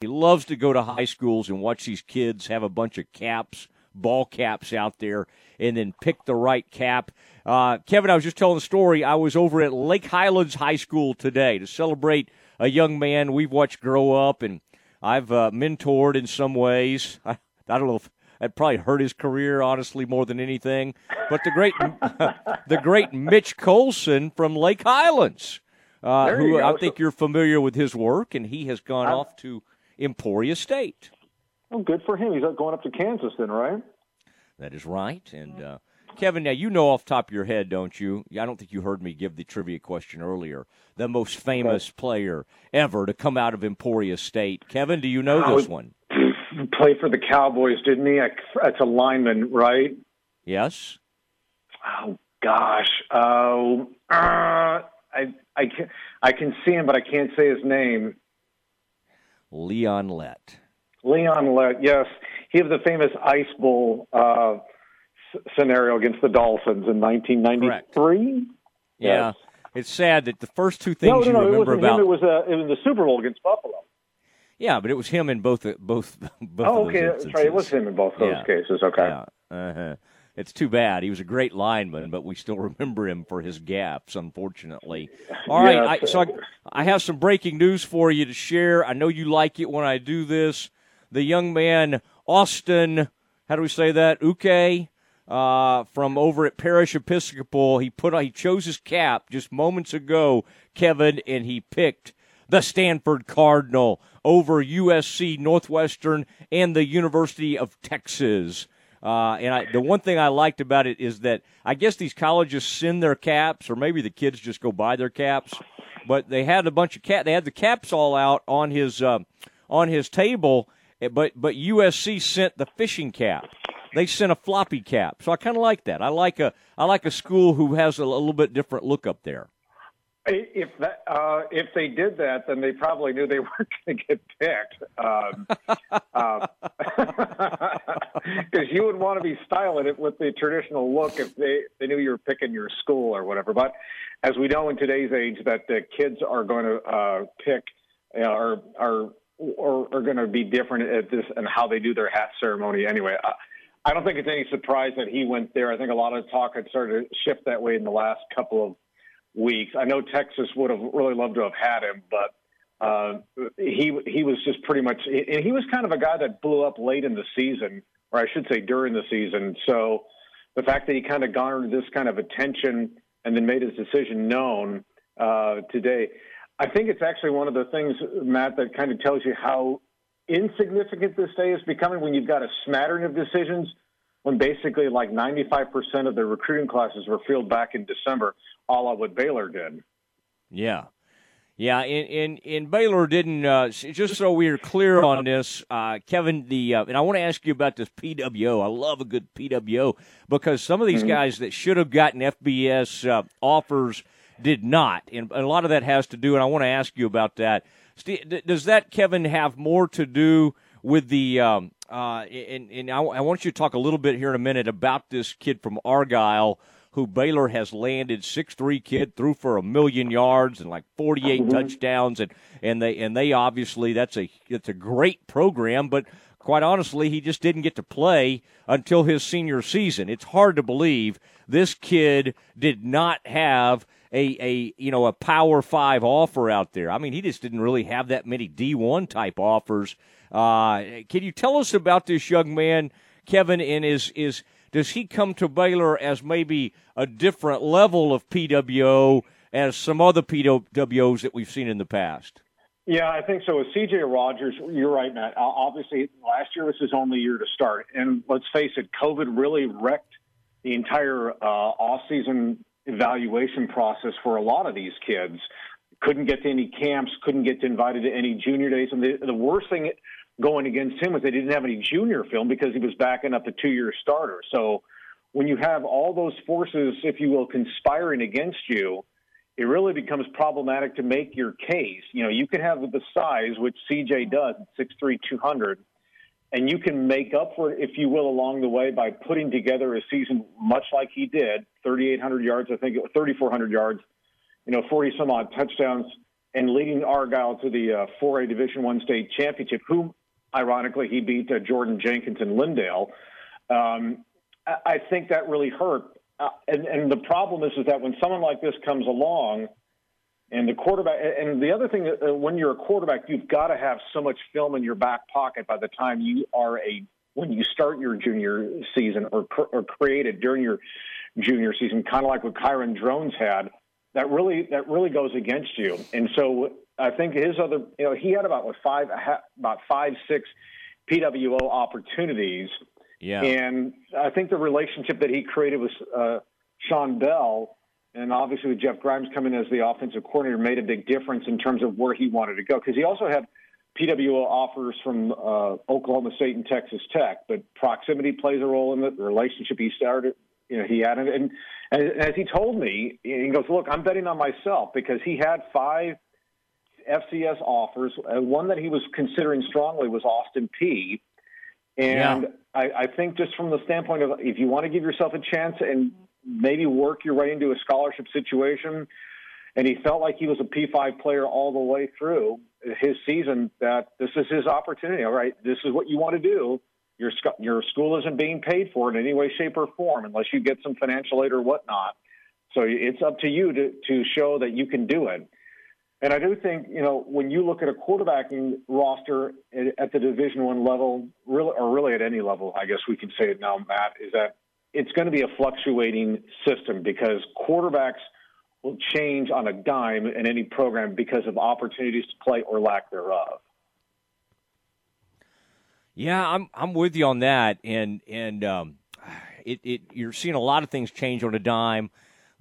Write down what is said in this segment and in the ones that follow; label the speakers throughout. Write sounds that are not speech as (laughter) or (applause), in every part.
Speaker 1: He loves to go to high schools and watch these kids have a bunch of caps, ball caps out there, and then pick the right cap. Uh, Kevin, I was just telling the story. I was over at Lake Highlands High School today to celebrate a young man we've watched grow up, and I've uh, mentored in some ways. I, (laughs) I don't know if that probably hurt his career, honestly, more than anything. But the great, (laughs) the great Mitch Colson from Lake Highlands, uh, who I think you're familiar with his work, and he has gone I'm, off to Emporia State.
Speaker 2: Well, good for him. He's going up to Kansas then, right?
Speaker 1: That is right. And uh, Kevin, now you know off top of your head, don't you? I don't think you heard me give the trivia question earlier. The most famous player ever to come out of Emporia State. Kevin, do you know this one? (clears throat)
Speaker 2: Played for the Cowboys, didn't he? That's a lineman, right?
Speaker 1: Yes.
Speaker 2: Oh gosh. Oh, uh, I I can I can see him, but I can't say his name.
Speaker 1: Leon Lett.
Speaker 2: Leon Lett, yes. He had the famous Ice Bowl uh, s- scenario against the Dolphins in 1993.
Speaker 1: Yeah. It's sad that the first two things no, no, no, you remember
Speaker 2: it
Speaker 1: about
Speaker 2: him, it was uh, was the Super Bowl against Buffalo.
Speaker 1: Yeah, but it was him in both both both.
Speaker 2: Oh, okay, that's right. It was him in both those yeah. cases. Okay.
Speaker 1: Yeah. Uh-huh. It's too bad. He was a great lineman, but we still (laughs) remember him for his gaps, unfortunately. All right, yeah, I, so I, I, have some breaking news for you to share. I know you like it when I do this. The young man Austin, how do we say that? Uke, uh, from over at Parish Episcopal. He put he chose his cap just moments ago, Kevin, and he picked the Stanford Cardinal over USC Northwestern and the University of Texas. Uh, and I, the one thing I liked about it is that I guess these colleges send their caps, or maybe the kids just go buy their caps. But they had a bunch of cap. They had the caps all out on his uh, on his table. Eh, but but USC sent the fishing cap. They sent a floppy cap. So I kind of like that. I like a I like a school who has a, a little bit different look up there.
Speaker 2: If that, uh, if they did that, then they probably knew they (laughs) weren't going to get picked, because um, (laughs) uh, you would want to be styling it with the traditional look if they they knew you were picking your school or whatever. But as we know in today's age, that the kids are going to uh, pick uh, are are are, are going to be different at this and how they do their hat ceremony. Anyway, I, I don't think it's any surprise that he went there. I think a lot of talk had started to shift that way in the last couple of weeks. I know Texas would have really loved to have had him, but uh, he he was just pretty much, and he was kind of a guy that blew up late in the season, or I should say during the season. So the fact that he kind of garnered this kind of attention and then made his decision known uh, today, I think it's actually one of the things, Matt, that kind of tells you how insignificant this day is becoming when you've got a smattering of decisions when basically like 95% of the recruiting classes were filled back in December, all of what Baylor did.
Speaker 1: Yeah. Yeah, and, and, and Baylor didn't, uh, just so we're clear on this, uh, Kevin, the, uh, and I want to ask you about this PWO. I love a good PWO because some of these mm-hmm. guys that should have gotten FBS uh, offers did not. And a lot of that has to do, and I want to ask you about that. Does that, Kevin, have more to do with the, um, uh, and, and I, I, want you to talk a little bit here in a minute about this kid from Argyle who Baylor has landed six three kid threw for a million yards and like 48 mm-hmm. touchdowns. And and they and they obviously that's a it's a great program. But quite honestly he just didn't get to play until his senior season. It's hard to believe this kid did not have a, a you know a power five offer out there. I mean he just didn't really have that many d1 type offers uh, can you tell us about this young man, Kevin? And is is does he come to Baylor as maybe a different level of PWO as some other PWOs that we've seen in the past?
Speaker 2: Yeah, I think so. With CJ Rogers, you're right, Matt. Obviously, last year was his only year to start, and let's face it, COVID really wrecked the entire uh, off-season evaluation process for a lot of these kids. Couldn't get to any camps, couldn't get invited to any junior days, and the, the worst thing going against him was they didn't have any junior film because he was backing up a two-year starter. So when you have all those forces, if you will, conspiring against you, it really becomes problematic to make your case. You know, you can have the size, which CJ does, at 6'3", 200, and you can make up for it, if you will, along the way by putting together a season much like he did, 3,800 yards, I think, 3,400 yards, you know, 40 some odd touchdowns and leading Argyle to the uh, 4A Division One state championship. Whom, ironically, he beat uh, Jordan Jenkins and Lindale. Um, I, I think that really hurt. Uh, and, and the problem is, is that when someone like this comes along, and the quarterback, and the other thing, uh, when you're a quarterback, you've got to have so much film in your back pocket by the time you are a when you start your junior season or, or created during your junior season, kind of like what Kyron Drones had. That really that really goes against you. And so I think his other, you know, he had about what five about five six PWO opportunities.
Speaker 1: Yeah.
Speaker 2: And I think the relationship that he created with uh, Shawn Bell and obviously with Jeff Grimes coming as the offensive coordinator made a big difference in terms of where he wanted to go because he also had PWO offers from uh, Oklahoma State and Texas Tech, but proximity plays a role in it. The relationship he started, you know, he had, and, and, and as he told me, he goes, "Look, I'm betting on myself because he had five FCS offers. Uh, one that he was considering strongly was Austin Peay. And yeah. I, I think just from the standpoint of if you want to give yourself a chance and maybe work your way into a scholarship situation. And he felt like he was a P5 player all the way through his season, that this is his opportunity. All right, this is what you want to do. Your, your school isn't being paid for in any way, shape, or form unless you get some financial aid or whatnot. So it's up to you to, to show that you can do it. And I do think, you know, when you look at a quarterbacking roster at the Division One level, really, or really at any level, I guess we can say it now, Matt, is that it's going to be a fluctuating system because quarterbacks will change on a dime in any program because of opportunities to play or lack thereof.
Speaker 1: Yeah, I'm I'm with you on that, and and um, it, it you're seeing a lot of things change on a dime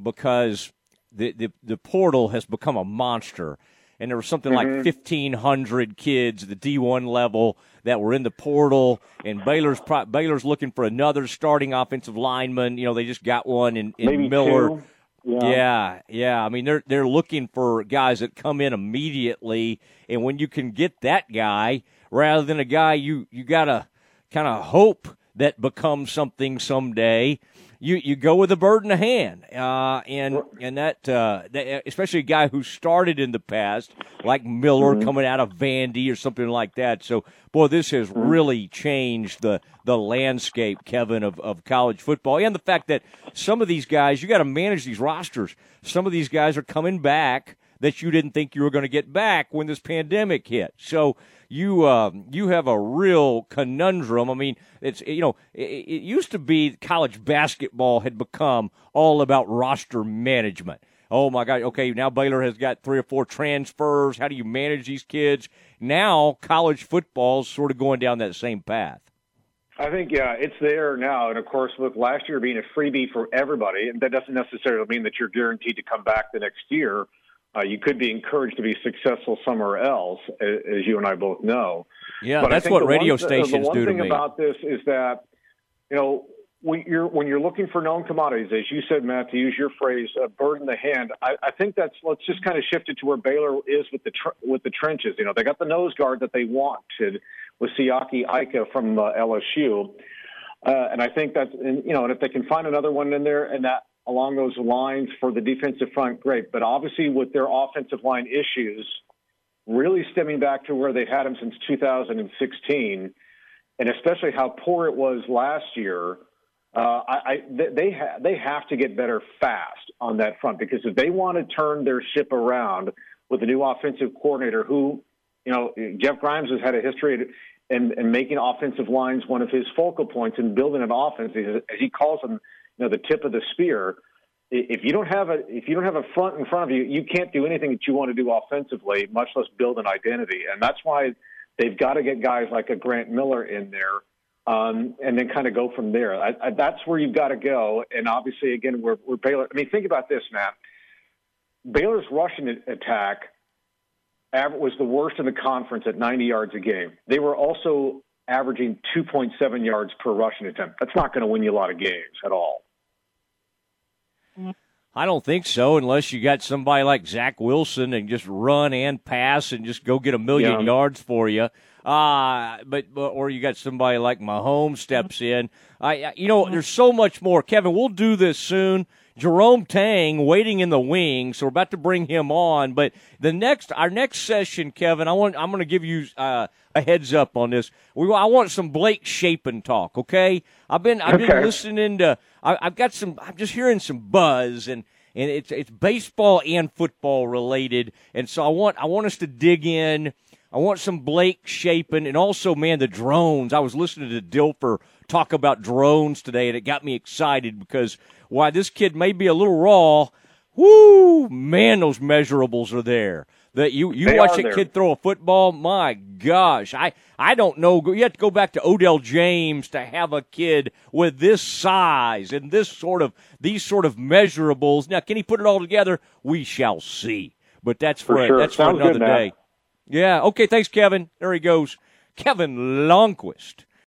Speaker 1: because the the, the portal has become a monster and there was something mm-hmm. like 1,500 kids at the D1 level that were in the portal, and Baylor's Baylor's looking for another starting offensive lineman. You know, they just got one in, in Miller.
Speaker 2: Yeah.
Speaker 1: yeah, yeah. I mean, they're they're looking for guys that come in immediately, and when you can get that guy rather than a guy you you gotta kind of hope that becomes something someday you you go with a bird in the hand, uh, and and that, uh, that, especially a guy who started in the past, like Miller mm-hmm. coming out of Vandy or something like that. So, boy, this has mm-hmm. really changed the the landscape, Kevin, of, of college football, and the fact that some of these guys you got to manage these rosters. Some of these guys are coming back that you didn't think you were going to get back when this pandemic hit. So you uh, you have a real conundrum. I mean, it's you know it, it used to be college basketball had become all about roster management. Oh my God! Okay, now Baylor has got three or four transfers. How do you manage these kids? Now college football's sort of going down that same path.
Speaker 2: I think yeah, it's there now, and of course, with last year being a freebie for everybody, that doesn't necessarily mean that you're guaranteed to come back the next year uh, you could be encouraged to be successful somewhere else, as you and I both know.
Speaker 1: Yeah, but that's what radio
Speaker 2: one,
Speaker 1: stations
Speaker 2: do. The one
Speaker 1: do
Speaker 2: thing about this is that, you know, when you're when you're looking for known commodities, as you said, Matt, to use your phrase, a bird in the hand. I, I think that's let's just kind of shift it to where Baylor is with the tr- with the trenches. You know, they got the nose guard that they wanted with Siaki Ika from uh, LSU. Uh, and I think that's, and, you know, and if they can find another one in there and that along those lines for the defensive front, great. But obviously, with their offensive line issues, really stemming back to where they've had them since 2016, and especially how poor it was last year, uh, I, I, they ha- they have to get better fast on that front because if they want to turn their ship around with a new offensive coordinator, who you know Jeff Grimes has had a history in, in making offensive lines one of his focal points and building an offense, as he calls them you know the tip of the spear. If you don't have a if you don't have a front in front of you, you can't do anything that you want to do offensively, much less build an identity. And that's why they've got to get guys like a Grant Miller in there, um, and then kind of go from there. I, I, that's where you've got to go. And obviously, again, we're, we're Baylor. I mean, think about this, Matt. Baylor's rushing attack was the worst in the conference at 90 yards a game. They were also averaging 2.7 yards per rushing attempt. That's not going to win you a lot of games at all.
Speaker 1: I don't think so, unless you got somebody like Zach Wilson and just run and pass and just go get a million yeah. yards for you. Uh, but, but or you got somebody like Mahomes steps in. I, you know, there's so much more. Kevin, we'll do this soon. Jerome Tang waiting in the wings. So we're about to bring him on. But the next, our next session, Kevin, I want, I'm going to give you uh, a heads up on this. We, I want some Blake Shapen talk. Okay, I've been, I've
Speaker 2: okay.
Speaker 1: been listening to. I, I've got some. I'm just hearing some buzz and and it's it's baseball and football related. And so I want I want us to dig in. I want some Blake Shapen and also man the drones. I was listening to Dilfer talk about drones today, and it got me excited because why this kid may be a little raw. Woo, man, those measurables are there. That you you
Speaker 2: They
Speaker 1: watch
Speaker 2: there.
Speaker 1: kid throw a football, my gosh, I I don't know. You have to go back to Odell James to have a kid with this size and this sort of these sort of measurables. Now, can he put it all together? We shall see. But that's for,
Speaker 2: For sure.
Speaker 1: that's for another day. Yeah. Okay. Thanks, Kevin. There he goes, Kevin Lonnquist.